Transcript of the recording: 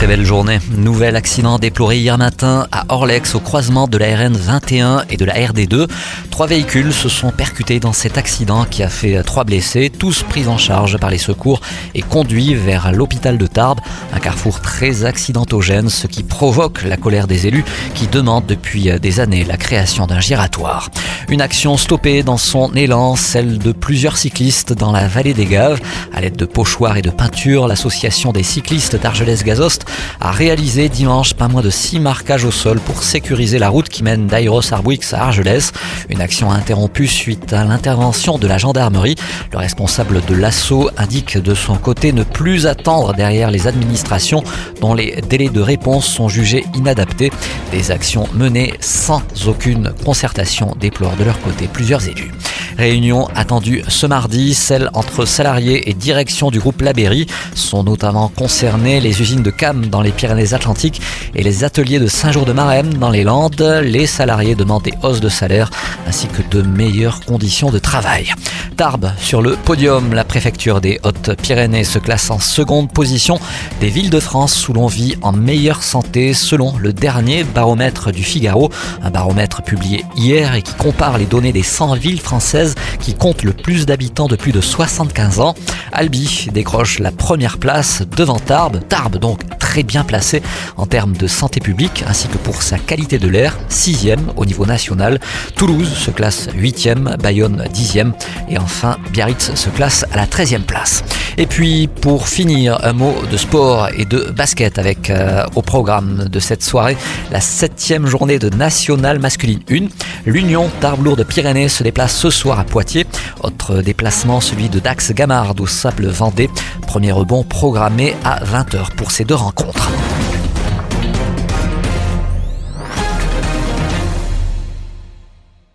Très belle journée. Nouvel accident déploré hier matin à Orlex au croisement de la RN 21 et de la RD2. Trois véhicules se sont percutés dans cet accident qui a fait trois blessés, tous pris en charge par les secours et conduits vers l'hôpital de Tarbes, un carrefour très accidentogène, ce qui provoque la colère des élus qui demandent depuis des années la création d'un giratoire. Une action stoppée dans son élan, celle de plusieurs cyclistes dans la vallée des Gaves. À l'aide de pochoirs et de peintures, l'association des cyclistes d'Argelès-Gazost a réalisé dimanche pas moins de six marquages au sol pour sécuriser la route qui mène d'Airos Arbouix à Argelès. Une action interrompue suite à l'intervention de la gendarmerie. Le responsable de l'assaut indique de son côté ne plus attendre derrière les administrations dont les délais de réponse sont jugés inadaptés. Des actions menées sans aucune concertation déplorent de leur côté plusieurs élus. Réunion attendue ce mardi, celle entre salariés et direction du groupe Labéry. Sont notamment concernées les usines de Cam dans les Pyrénées-Atlantiques et les ateliers de Saint-Jour-de-Marème dans les Landes. Les salariés demandent des hausses de salaire ainsi que de meilleures conditions de travail. Tarbes sur le podium, la préfecture des Hautes-Pyrénées se classe en seconde position des villes de France où l'on vit en meilleure santé selon le dernier baromètre du Figaro, un baromètre publié hier et qui compare les données des 100 villes françaises qui compte le plus d'habitants de plus de 75 ans. Albi décroche la première place devant Tarbes. Tarbes donc très bien placé en termes de santé publique ainsi que pour sa qualité de l'air, sixième au niveau national. Toulouse se classe huitième, Bayonne dixième et enfin Biarritz se classe à la 13e place. Et puis pour finir, un mot de sport et de basket avec euh, au programme de cette soirée la septième journée de National Masculine 1. L'Union Tarbes-Lourdes Pyrénées se déplace ce soir à Poitiers. Autre déplacement, celui de Dax Gamard au Sable Vendée. Premier rebond programmé à 20h pour ces deux rencontres. 糟蹋